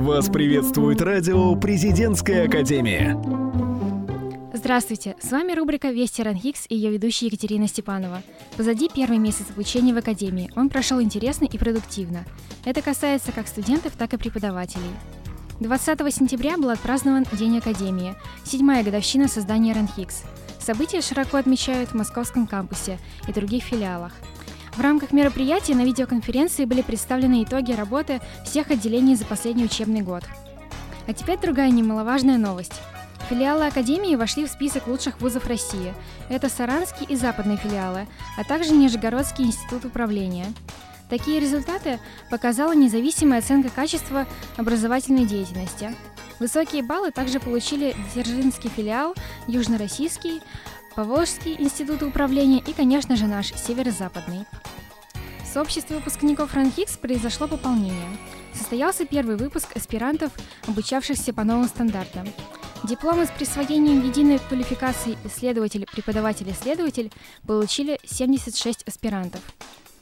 Вас приветствует радио «Президентская академия». Здравствуйте, с вами рубрика «Вести Ранхикс» и ее ведущая Екатерина Степанова. Позади первый месяц обучения в Академии. Он прошел интересно и продуктивно. Это касается как студентов, так и преподавателей. 20 сентября был отпразднован День Академии, седьмая годовщина создания Ранхикс. События широко отмечают в московском кампусе и других филиалах – в рамках мероприятия на видеоконференции были представлены итоги работы всех отделений за последний учебный год. А теперь другая немаловажная новость. Филиалы Академии вошли в список лучших вузов России. Это Саранский и западные филиалы, а также Нижегородский институт управления. Такие результаты показала независимая оценка качества образовательной деятельности. Высокие баллы также получили Дзержинский филиал, Южно-Российский, Поволжский институт управления и, конечно же, наш северо-западный. В сообществе выпускников РАНХИКС произошло пополнение. Состоялся первый выпуск аспирантов, обучавшихся по новым стандартам. Дипломы с присвоением единой квалификации исследователь-преподаватель-исследователь получили 76 аспирантов.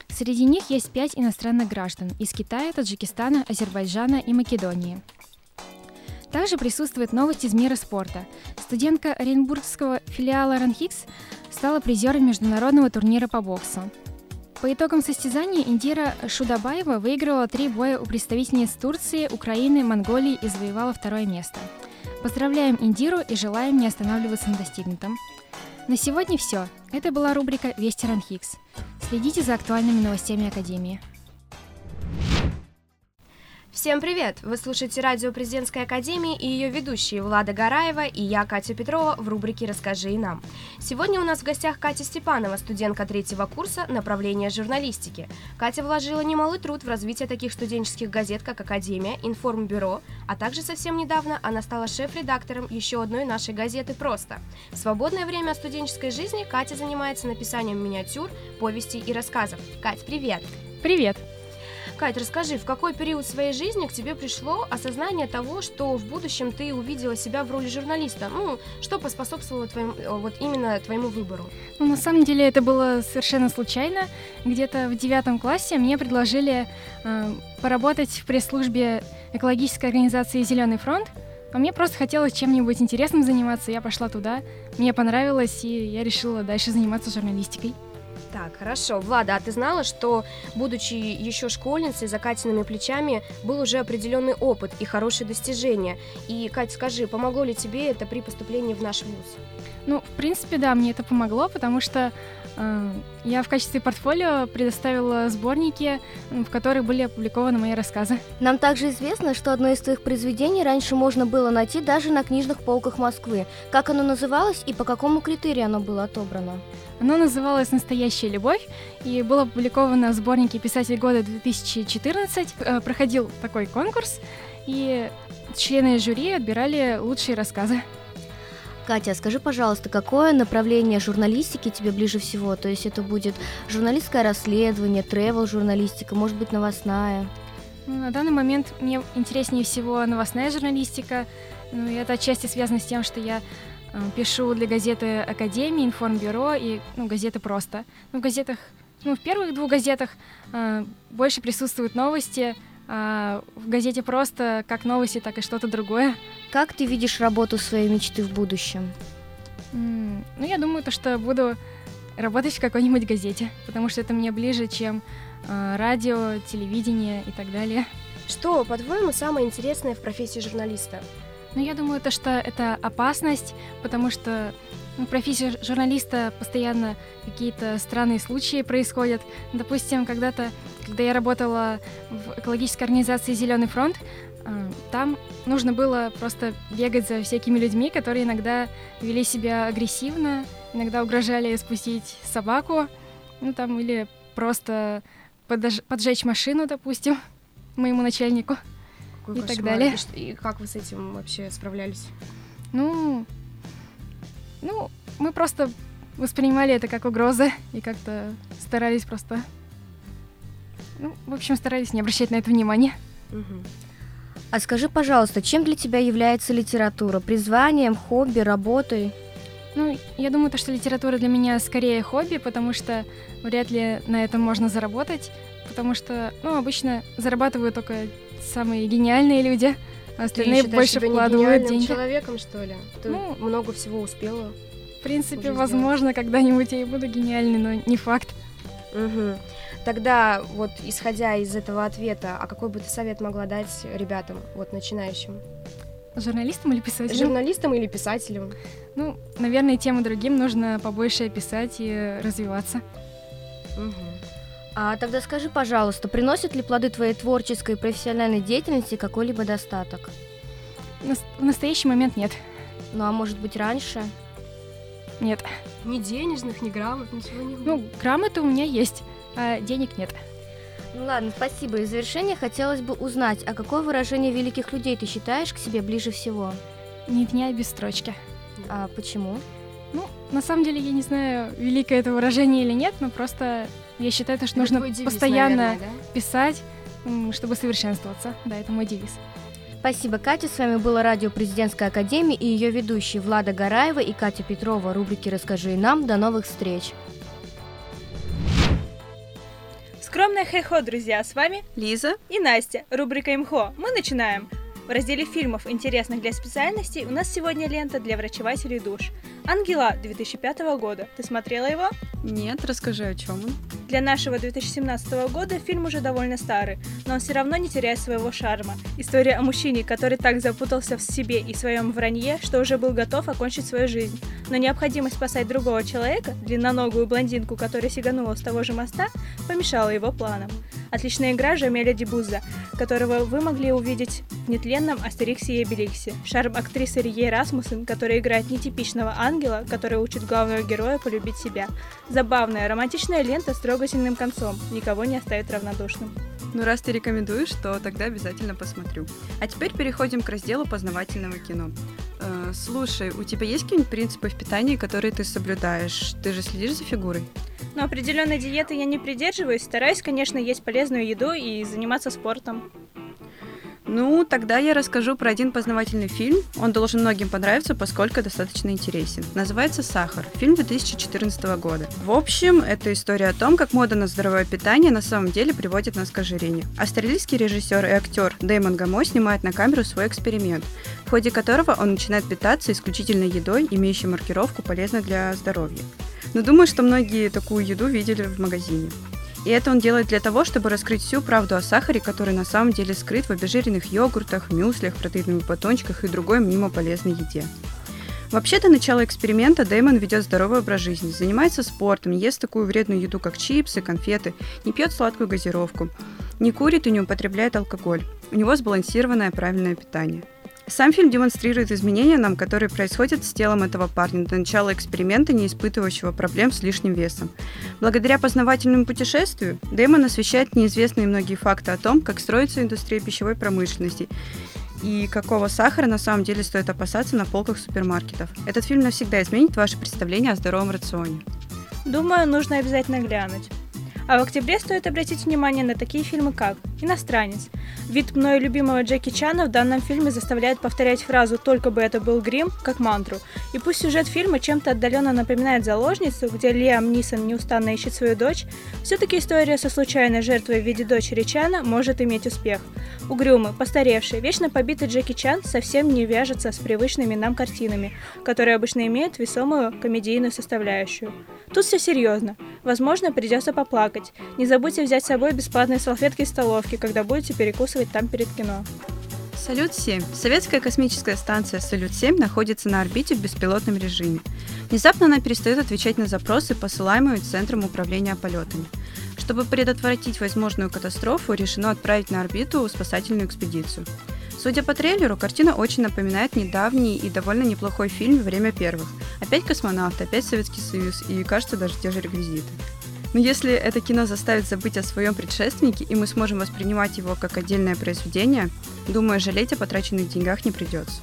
Среди них есть 5 иностранных граждан из Китая, Таджикистана, Азербайджана и Македонии – также присутствует новость из мира спорта. Студентка Оренбургского филиала Ранхикс стала призером международного турнира по боксу. По итогам состязания Индира Шудабаева выиграла три боя у представительниц Турции, Украины, Монголии и завоевала второе место. Поздравляем Индиру и желаем не останавливаться на достигнутом. На сегодня все. Это была рубрика «Вести Ранхикс». Следите за актуальными новостями Академии. Всем привет! Вы слушаете радио Президентской Академии и ее ведущие Влада Гараева и я, Катя Петрова, в рубрике «Расскажи и нам». Сегодня у нас в гостях Катя Степанова, студентка третьего курса направления журналистики. Катя вложила немалый труд в развитие таких студенческих газет, как «Академия», «Информбюро», а также совсем недавно она стала шеф-редактором еще одной нашей газеты «Просто». В свободное время студенческой жизни Катя занимается написанием миниатюр, повестей и рассказов. Кать, привет! Привет! Кать, расскажи, в какой период своей жизни к тебе пришло осознание того, что в будущем ты увидела себя в роли журналиста? Ну, что поспособствовало твоим, э, вот именно твоему выбору? Ну, на самом деле это было совершенно случайно. Где-то в девятом классе мне предложили э, поработать в пресс-службе экологической организации «Зеленый фронт», а мне просто хотелось чем-нибудь интересным заниматься, я пошла туда, мне понравилось, и я решила дальше заниматься журналистикой. Так, хорошо. Влада, а ты знала, что, будучи еще школьницей, за Катиными плечами был уже определенный опыт и хорошие достижения? И, Катя, скажи, помогло ли тебе это при поступлении в наш вуз? Ну, в принципе, да, мне это помогло, потому что я в качестве портфолио предоставила сборники, в которых были опубликованы мои рассказы. Нам также известно, что одно из твоих произведений раньше можно было найти даже на книжных полках Москвы. Как оно называлось и по какому критерию оно было отобрано? Оно называлось «Настоящая любовь» и было опубликовано в сборнике «Писатель года 2014». Э, проходил такой конкурс, и члены жюри отбирали лучшие рассказы. Катя, скажи, пожалуйста, какое направление журналистики тебе ближе всего? То есть это будет журналистское расследование, тревел-журналистика, может быть, новостная? Ну, на данный момент мне интереснее всего новостная журналистика. Ну, и это отчасти связано с тем, что я Э, пишу для газеты Академии, Информбюро и ну, газеты просто. Ну, в газетах, ну, в первых двух газетах э, больше присутствуют новости, а в газете просто как новости, так и что-то другое. Как ты видишь работу своей мечты в будущем? Mm, ну, я думаю, то, что буду работать в какой-нибудь газете, потому что это мне ближе, чем э, радио, телевидение и так далее. Что, по-твоему, самое интересное в профессии журналиста? Ну, я думаю, то, что это опасность, потому что в профессии журналиста постоянно какие-то странные случаи происходят. Допустим, когда-то, когда я работала в экологической организации «Зеленый фронт», а, там нужно было просто бегать за всякими людьми, которые иногда вели себя агрессивно, иногда угрожали спустить собаку, ну там или просто подож- поджечь машину, допустим, моему начальнику какой и кошмар. так далее. И, и как вы с этим вообще справлялись? Ну, ну, мы просто воспринимали это как угрозы и как-то старались просто, ну, в общем, старались не обращать на это внимания. Угу. А скажи, пожалуйста, чем для тебя является литература? Призванием, хобби, работой? Ну, я думаю, то, что литература для меня скорее хобби, потому что вряд ли на этом можно заработать, потому что, ну, обычно зарабатываю только самые гениальные люди, остальные Ты больше себя вкладывают деньги. человеком, что ли? Ты Ну, много всего успела. В принципе, возможно, когда-нибудь я и буду гениальной, но не факт. Мгм. Тогда, вот исходя из этого ответа, а какой бы ты совет могла дать ребятам, вот начинающим? Журналистам или писателям? Журналистам или писателям? Ну, наверное, тем и другим нужно побольше писать и развиваться. Мгм. А тогда скажи, пожалуйста, приносят ли плоды твоей творческой и профессиональной деятельности какой-либо достаток? В настоящий момент нет. Ну а может быть раньше? Нет. Ни денежных, ни грамот, ничего не Ну, грамоты у меня есть, а денег нет. Ну ладно, спасибо. И в завершение хотелось бы узнать, а какое выражение великих людей ты считаешь к себе ближе всего? Ни дня без строчки. А почему? Ну, на самом деле, я не знаю, великое это выражение или нет, но просто я считаю, то, что Это нужно девиз, постоянно наверное, да? писать, чтобы совершенствоваться. Да, это мой девиз. Спасибо, Катя. С вами было радио Президентской Академии и ее ведущие Влада Гараева и Катя Петрова. Рубрики «Расскажи нам». До новых встреч. Скромное хэ-хо, друзья, с вами Лиза, и Настя, рубрика ИМХО. Мы начинаем. В разделе фильмов, интересных для специальностей, у нас сегодня лента для врачевателей душ. «Ангела» 2005 года. Ты смотрела его? нет, расскажи, о чем он. Для нашего 2017 года фильм уже довольно старый, но он все равно не теряет своего шарма. История о мужчине, который так запутался в себе и своем вранье, что уже был готов окончить свою жизнь. Но необходимость спасать другого человека, длинноногую блондинку, которая сиганула с того же моста, помешала его планам. Отличная игра Жамеля Дибуза, которого вы могли увидеть в нетленном Астериксе и Обеликсе. Шарм актрисы Рие Расмуссен, которая играет нетипичного ангела, который учит главного героя полюбить себя. Забавная, романтичная лента с трогательным концом, никого не оставит равнодушным. Ну, раз ты рекомендуешь, то тогда обязательно посмотрю. А теперь переходим к разделу познавательного кино. Э, слушай, у тебя есть какие-нибудь принципы в питании, которые ты соблюдаешь? Ты же следишь за фигурой? Но определенной диеты я не придерживаюсь, стараюсь, конечно, есть полезную еду и заниматься спортом. Ну, тогда я расскажу про один познавательный фильм. Он должен многим понравиться, поскольку достаточно интересен. Называется «Сахар». Фильм 2014 года. В общем, это история о том, как мода на здоровое питание на самом деле приводит нас к ожирению. Австралийский режиссер и актер Дэймон Гамо снимает на камеру свой эксперимент, в ходе которого он начинает питаться исключительно едой, имеющей маркировку «полезно для здоровья». Но думаю, что многие такую еду видели в магазине. И это он делает для того, чтобы раскрыть всю правду о сахаре, который на самом деле скрыт в обезжиренных йогуртах, мюслях, протеиновых батончиках и другой мимо полезной еде. Вообще, до начала эксперимента Дэймон ведет здоровый образ жизни, занимается спортом, ест такую вредную еду, как чипсы, конфеты, не пьет сладкую газировку, не курит и не употребляет алкоголь. У него сбалансированное правильное питание. Сам фильм демонстрирует изменения нам, которые происходят с телом этого парня до начала эксперимента, не испытывающего проблем с лишним весом. Благодаря познавательному путешествию Дэймон освещает неизвестные многие факты о том, как строится индустрия пищевой промышленности и какого сахара на самом деле стоит опасаться на полках супермаркетов. Этот фильм навсегда изменит ваше представление о здоровом рационе. Думаю, нужно обязательно глянуть. А в октябре стоит обратить внимание на такие фильмы, как «Иностранец». Вид мною любимого Джеки Чана в данном фильме заставляет повторять фразу «только бы это был грим» как мантру. И пусть сюжет фильма чем-то отдаленно напоминает «Заложницу», где Лиам Нисон неустанно ищет свою дочь, все-таки история со случайной жертвой в виде дочери Чана может иметь успех. Угрюмый, постаревший, вечно побитый Джеки Чан совсем не вяжется с привычными нам картинами, которые обычно имеют весомую комедийную составляющую. Тут все серьезно. Возможно, придется поплакать. Не забудьте взять с собой бесплатные салфетки из столовки, когда будете перекусывать там перед кино. Салют-7. Советская космическая станция Салют-7 находится на орбите в беспилотном режиме. Внезапно она перестает отвечать на запросы, посылаемые Центром управления полетами. Чтобы предотвратить возможную катастрофу, решено отправить на орбиту спасательную экспедицию. Судя по трейлеру, картина очень напоминает недавний и довольно неплохой фильм «Время первых». Опять космонавты, опять Советский Союз и, кажется, даже те же реквизиты. Но если это кино заставит забыть о своем предшественнике, и мы сможем воспринимать его как отдельное произведение, думаю, жалеть о потраченных деньгах не придется.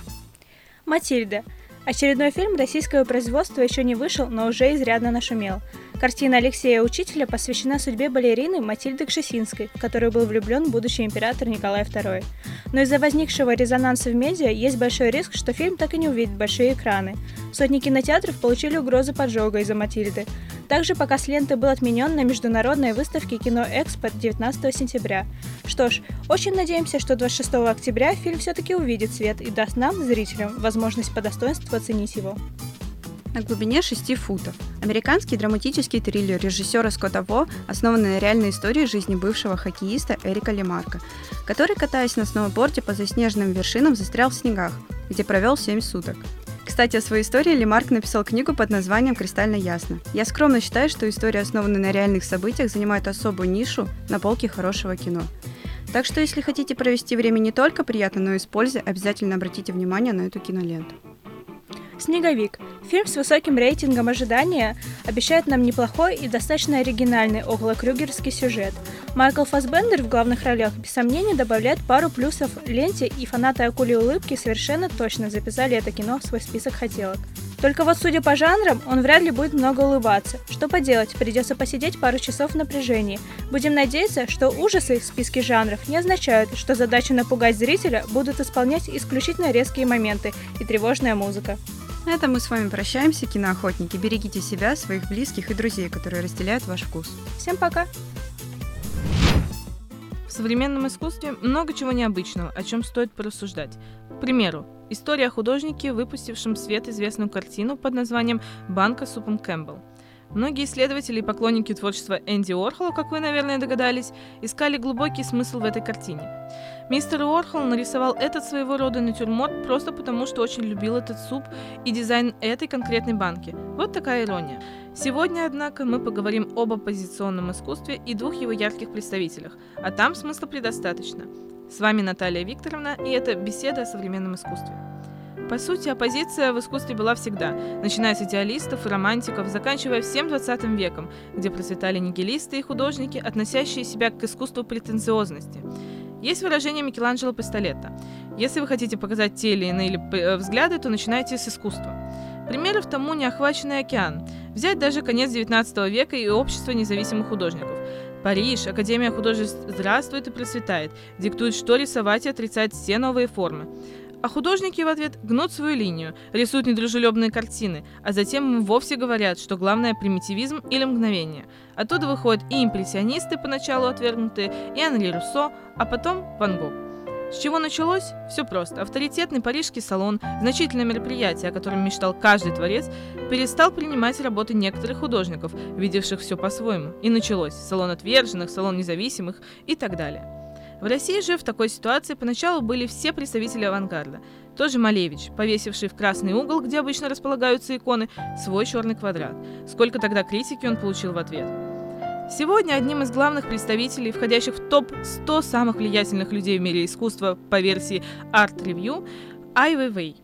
Матильда. Очередной фильм российского производства еще не вышел, но уже изрядно нашумел. Картина Алексея Учителя посвящена судьбе балерины Матильды Кшесинской, в которую был влюблен будущий император Николай II. Но из-за возникшего резонанса в медиа есть большой риск, что фильм так и не увидит большие экраны. Сотни кинотеатров получили угрозы поджога из-за Матильды. Также показ ленты был отменен на международной выставке «Кино Экспо» 19 сентября. Что ж, очень надеемся, что 26 октября фильм все-таки увидит свет и даст нам, зрителям, возможность по достоинству оценить его на глубине 6 футов. Американский драматический триллер режиссера Скотта Во, основанный на реальной истории жизни бывшего хоккеиста Эрика Лемарка, который, катаясь на сноуборде по заснеженным вершинам, застрял в снегах, где провел 7 суток. Кстати, о своей истории Лемарк написал книгу под названием «Кристально ясно». Я скромно считаю, что история, основанная на реальных событиях, занимает особую нишу на полке хорошего кино. Так что, если хотите провести время не только приятно, но и с пользой, обязательно обратите внимание на эту киноленту. «Снеговик». Фильм с высоким рейтингом ожидания обещает нам неплохой и достаточно оригинальный околокрюгерский сюжет. Майкл Фасбендер в главных ролях без сомнения добавляет пару плюсов ленте, и фанаты «Акули улыбки» совершенно точно записали это кино в свой список хотелок. Только вот, судя по жанрам, он вряд ли будет много улыбаться. Что поделать, придется посидеть пару часов в напряжении. Будем надеяться, что ужасы в списке жанров не означают, что задачу напугать зрителя будут исполнять исключительно резкие моменты и тревожная музыка. На этом мы с вами прощаемся, киноохотники. Берегите себя, своих близких и друзей, которые разделяют ваш вкус. Всем пока! В современном искусстве много чего необычного, о чем стоит порассуждать. К примеру, история о художнике, выпустившем в свет известную картину под названием «Банка Супом Кэмпбелл». Многие исследователи и поклонники творчества Энди Уорхола, как вы, наверное, догадались, искали глубокий смысл в этой картине. Мистер Уорхол нарисовал этот своего рода натюрморт просто потому, что очень любил этот суп и дизайн этой конкретной банки. Вот такая ирония. Сегодня, однако, мы поговорим об оппозиционном искусстве и двух его ярких представителях, а там смысла предостаточно. С вами Наталья Викторовна, и это беседа о современном искусстве. По сути, оппозиция в искусстве была всегда, начиная с идеалистов и романтиков, заканчивая всем 20 веком, где процветали нигилисты и художники, относящие себя к искусству претенциозности. Есть выражение Микеланджело Пистолета. Если вы хотите показать те или иные э, взгляды, то начинайте с искусства. Примеров тому неохваченный океан. Взять даже конец 19 века и общество независимых художников. Париж, Академия художеств здравствует и процветает, диктует, что рисовать и отрицает все новые формы. А художники в ответ гнут свою линию, рисуют недружелюбные картины, а затем им вовсе говорят, что главное примитивизм или мгновение. Оттуда выходят и импрессионисты, поначалу отвергнутые, и Анри Руссо, а потом Ван Гог. С чего началось? Все просто. Авторитетный парижский салон, значительное мероприятие, о котором мечтал каждый творец, перестал принимать работы некоторых художников, видевших все по-своему. И началось. Салон отверженных, салон независимых и так далее. В России же в такой ситуации поначалу были все представители авангарда. Тоже Малевич, повесивший в красный угол, где обычно располагаются иконы, свой черный квадрат. Сколько тогда критики он получил в ответ. Сегодня одним из главных представителей, входящих в топ-100 самых влиятельных людей в мире искусства по версии Art Review, Ай Вэйвэй.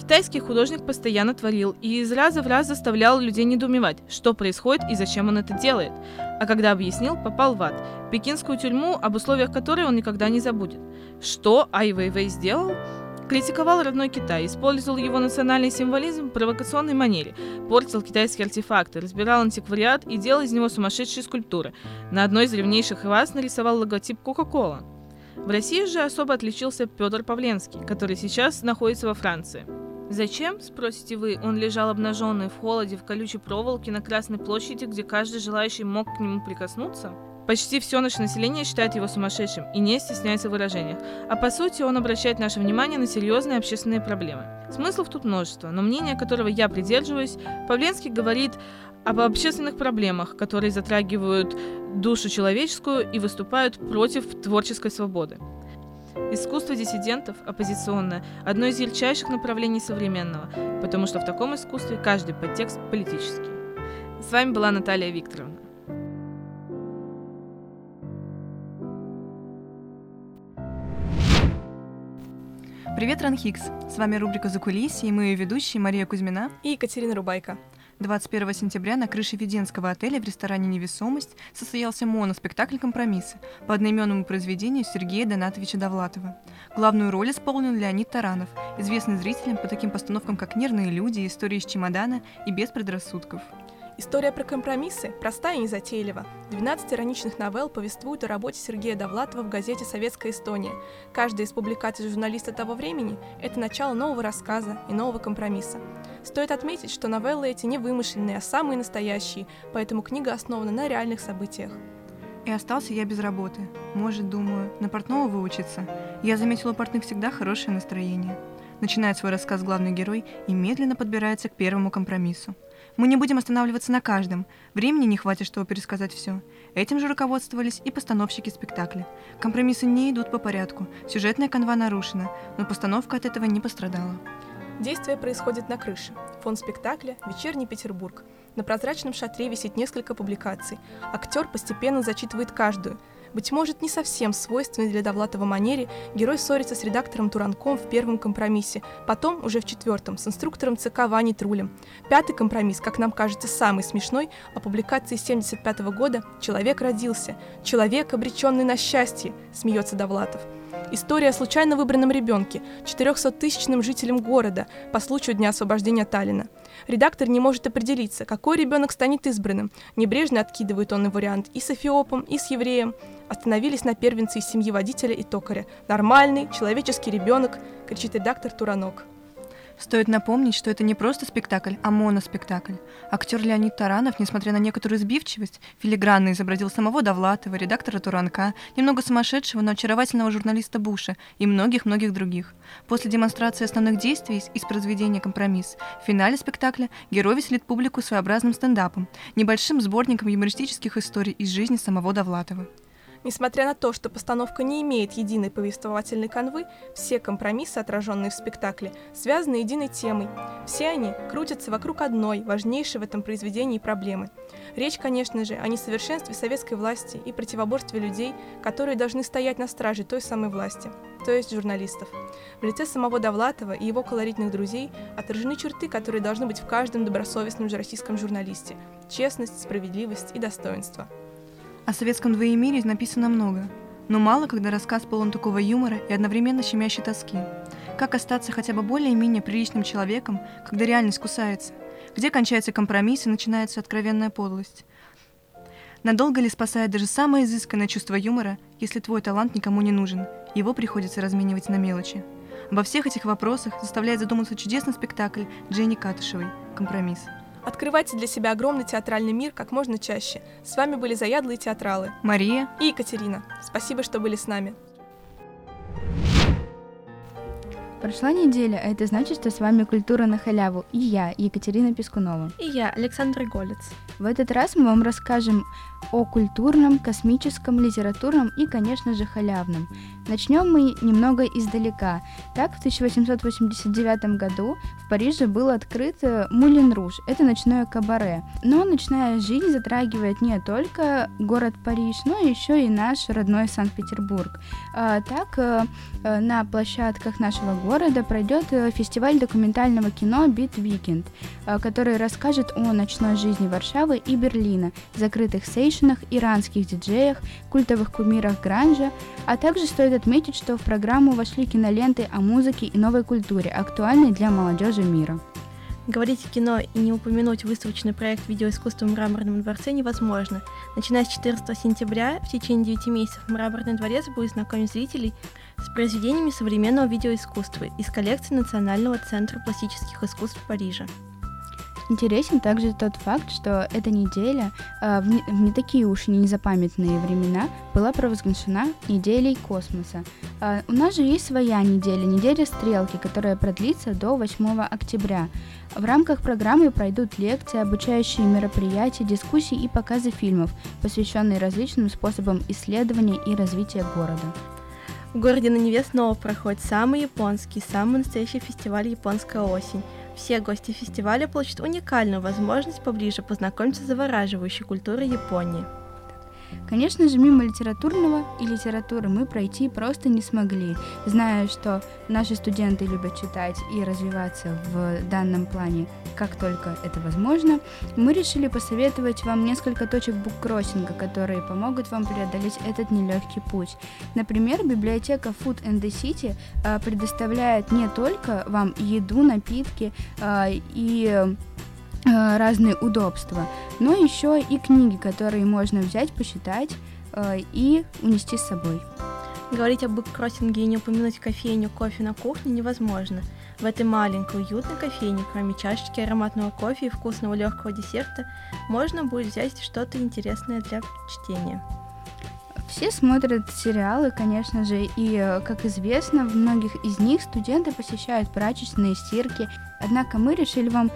Китайский художник постоянно творил и из раза в раз заставлял людей недоумевать, что происходит и зачем он это делает. А когда объяснил, попал в ад, пекинскую тюрьму, об условиях которой он никогда не забудет. Что Ай Вэйвэй сделал? критиковал родной Китай, использовал его национальный символизм в провокационной манере, портил китайские артефакты, разбирал антиквариат и делал из него сумасшедшие скульптуры. На одной из древнейших ваз нарисовал логотип Кока-Кола. В России же особо отличился Петр Павленский, который сейчас находится во Франции. Зачем, спросите вы, он лежал обнаженный в холоде в колючей проволоке на Красной площади, где каждый желающий мог к нему прикоснуться? Почти все наше население считает его сумасшедшим и не стесняется в выражениях, а по сути он обращает наше внимание на серьезные общественные проблемы. Смыслов тут множество, но мнение которого я придерживаюсь, Павленский говорит об общественных проблемах, которые затрагивают душу человеческую и выступают против творческой свободы. Искусство диссидентов, оппозиционное, одно из ярчайших направлений современного, потому что в таком искусстве каждый подтекст политический. С вами была Наталья Викторовна. Привет, Ранхикс! С вами рубрика «За кулисье» и мы ее ведущие Мария Кузьмина и Екатерина Рубайка. 21 сентября на крыше Веденского отеля в ресторане «Невесомость» состоялся моноспектакль «Компромиссы» по одноименному произведению Сергея Донатовича Довлатова. Главную роль исполнил Леонид Таранов, известный зрителям по таким постановкам, как «Нервные люди», «История из чемодана» и «Без предрассудков». История про компромиссы простая и незатейлива. 12 ироничных новелл повествуют о работе Сергея Довлатова в газете «Советская Эстония». Каждая из публикаций журналиста того времени – это начало нового рассказа и нового компромисса. Стоит отметить, что новеллы эти не вымышленные, а самые настоящие, поэтому книга основана на реальных событиях. И остался я без работы. Может, думаю, на портного выучиться. Я заметила у портных всегда хорошее настроение. Начинает свой рассказ главный герой и медленно подбирается к первому компромиссу – мы не будем останавливаться на каждом. Времени не хватит, чтобы пересказать все. Этим же руководствовались и постановщики спектакля. Компромиссы не идут по порядку, сюжетная канва нарушена, но постановка от этого не пострадала. Действие происходит на крыше. Фон спектакля – вечерний Петербург. На прозрачном шатре висит несколько публикаций. Актер постепенно зачитывает каждую – быть может, не совсем свойственной для Довлатова манере, герой ссорится с редактором Туранком в первом компромиссе, потом, уже в четвертом, с инструктором ЦК Ваней Трулем. Пятый компромисс, как нам кажется, самый смешной, о публикации 75 года «Человек родился», «Человек, обреченный на счастье», смеется Довлатов. История о случайно выбранном ребенке, 400-тысячным жителем города по случаю Дня освобождения Таллина. Редактор не может определиться, какой ребенок станет избранным. Небрежно откидывает он и вариант и с Эфиопом, и с евреем. Остановились на первенце из семьи водителя и токаря. «Нормальный, человеческий ребенок», кричит редактор Туранок. Стоит напомнить, что это не просто спектакль, а моноспектакль. Актер Леонид Таранов, несмотря на некоторую сбивчивость, филигранно изобразил самого Довлатова, редактора Туранка, немного сумасшедшего, но очаровательного журналиста Буша и многих-многих других. После демонстрации основных действий из произведения «Компромисс» в финале спектакля герой веселит публику своеобразным стендапом, небольшим сборником юмористических историй из жизни самого Довлатова. Несмотря на то, что постановка не имеет единой повествовательной канвы, все компромиссы, отраженные в спектакле, связаны единой темой. Все они крутятся вокруг одной, важнейшей в этом произведении проблемы. Речь, конечно же, о несовершенстве советской власти и противоборстве людей, которые должны стоять на страже той самой власти, то есть журналистов. В лице самого Довлатова и его колоритных друзей отражены черты, которые должны быть в каждом добросовестном российском журналисте – честность, справедливость и достоинство – о советском двоемирии написано много, но мало, когда рассказ полон такого юмора и одновременно щемящей тоски. Как остаться хотя бы более-менее приличным человеком, когда реальность кусается? Где кончается компромисс и начинается откровенная подлость? Надолго ли спасает даже самое изысканное чувство юмора, если твой талант никому не нужен, его приходится разменивать на мелочи? Обо всех этих вопросах заставляет задуматься чудесный спектакль Дженни Катышевой «Компромисс». Открывайте для себя огромный театральный мир как можно чаще. С вами были заядлые театралы Мария и Екатерина. Спасибо, что были с нами. Прошла неделя, а это значит, что с вами «Культура на халяву» и я, Екатерина Пескунова. И я, Александр Голец. В этот раз мы вам расскажем о культурном, космическом, литературном и, конечно же, халявном. Начнем мы немного издалека. Так, в 1889 году в Париже был открыт э, Мулин Руж. Это ночное кабаре. Но ночная жизнь затрагивает не только город Париж, но еще и наш родной Санкт-Петербург. А, так, э, э, на площадках нашего города пройдет фестиваль документального кино «Beat Weekend», который расскажет о ночной жизни Варшавы и Берлина, закрытых сейшенах, иранских диджеях, культовых кумирах гранжа, а также стоит отметить, что в программу вошли киноленты о музыке и новой культуре, актуальной для молодежи мира. Говорить о кино и не упомянуть выставочный проект видеоискусства в Мраморном дворце невозможно. Начиная с 14 сентября, в течение 9 месяцев Мраморный дворец будет знакомить зрителей с произведениями современного видеоискусства из коллекции Национального центра пластических искусств Парижа. Интересен также тот факт, что эта неделя э, в, не, в не такие уж и незапамятные времена была провозглашена неделей космоса. Э, у нас же есть своя неделя, неделя стрелки, которая продлится до 8 октября. В рамках программы пройдут лекции, обучающие мероприятия, дискуссии и показы фильмов, посвященные различным способам исследования и развития города. В городе на Неве снова проходит самый японский, самый настоящий фестиваль «Японская осень», все гости фестиваля получат уникальную возможность поближе познакомиться с завораживающей культурой Японии. Конечно же, мимо литературного и литературы мы пройти просто не смогли, зная, что наши студенты любят читать и развиваться в данном плане как только это возможно, мы решили посоветовать вам несколько точек буккроссинга, которые помогут вам преодолеть этот нелегкий путь. Например, библиотека Food and the City э, предоставляет не только вам еду, напитки э, и разные удобства, но еще и книги, которые можно взять, посчитать э, и унести с собой. Говорить об буккроссинге и не упомянуть кофейню кофе на кухне невозможно. В этой маленькой уютной кофейне, кроме чашечки ароматного кофе и вкусного легкого десерта, можно будет взять что-то интересное для чтения. Все смотрят сериалы, конечно же, и, э, как известно, в многих из них студенты посещают прачечные стирки. Однако мы решили вам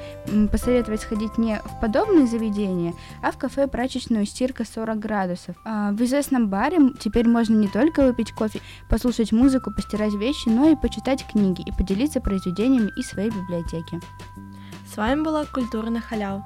посоветовать сходить не в подобные заведения, а в кафе прачечную стирка 40 градусов. А в известном баре теперь можно не только выпить кофе, послушать музыку, постирать вещи, но и почитать книги и поделиться произведениями из своей библиотеки. С вами была Культура на халяву.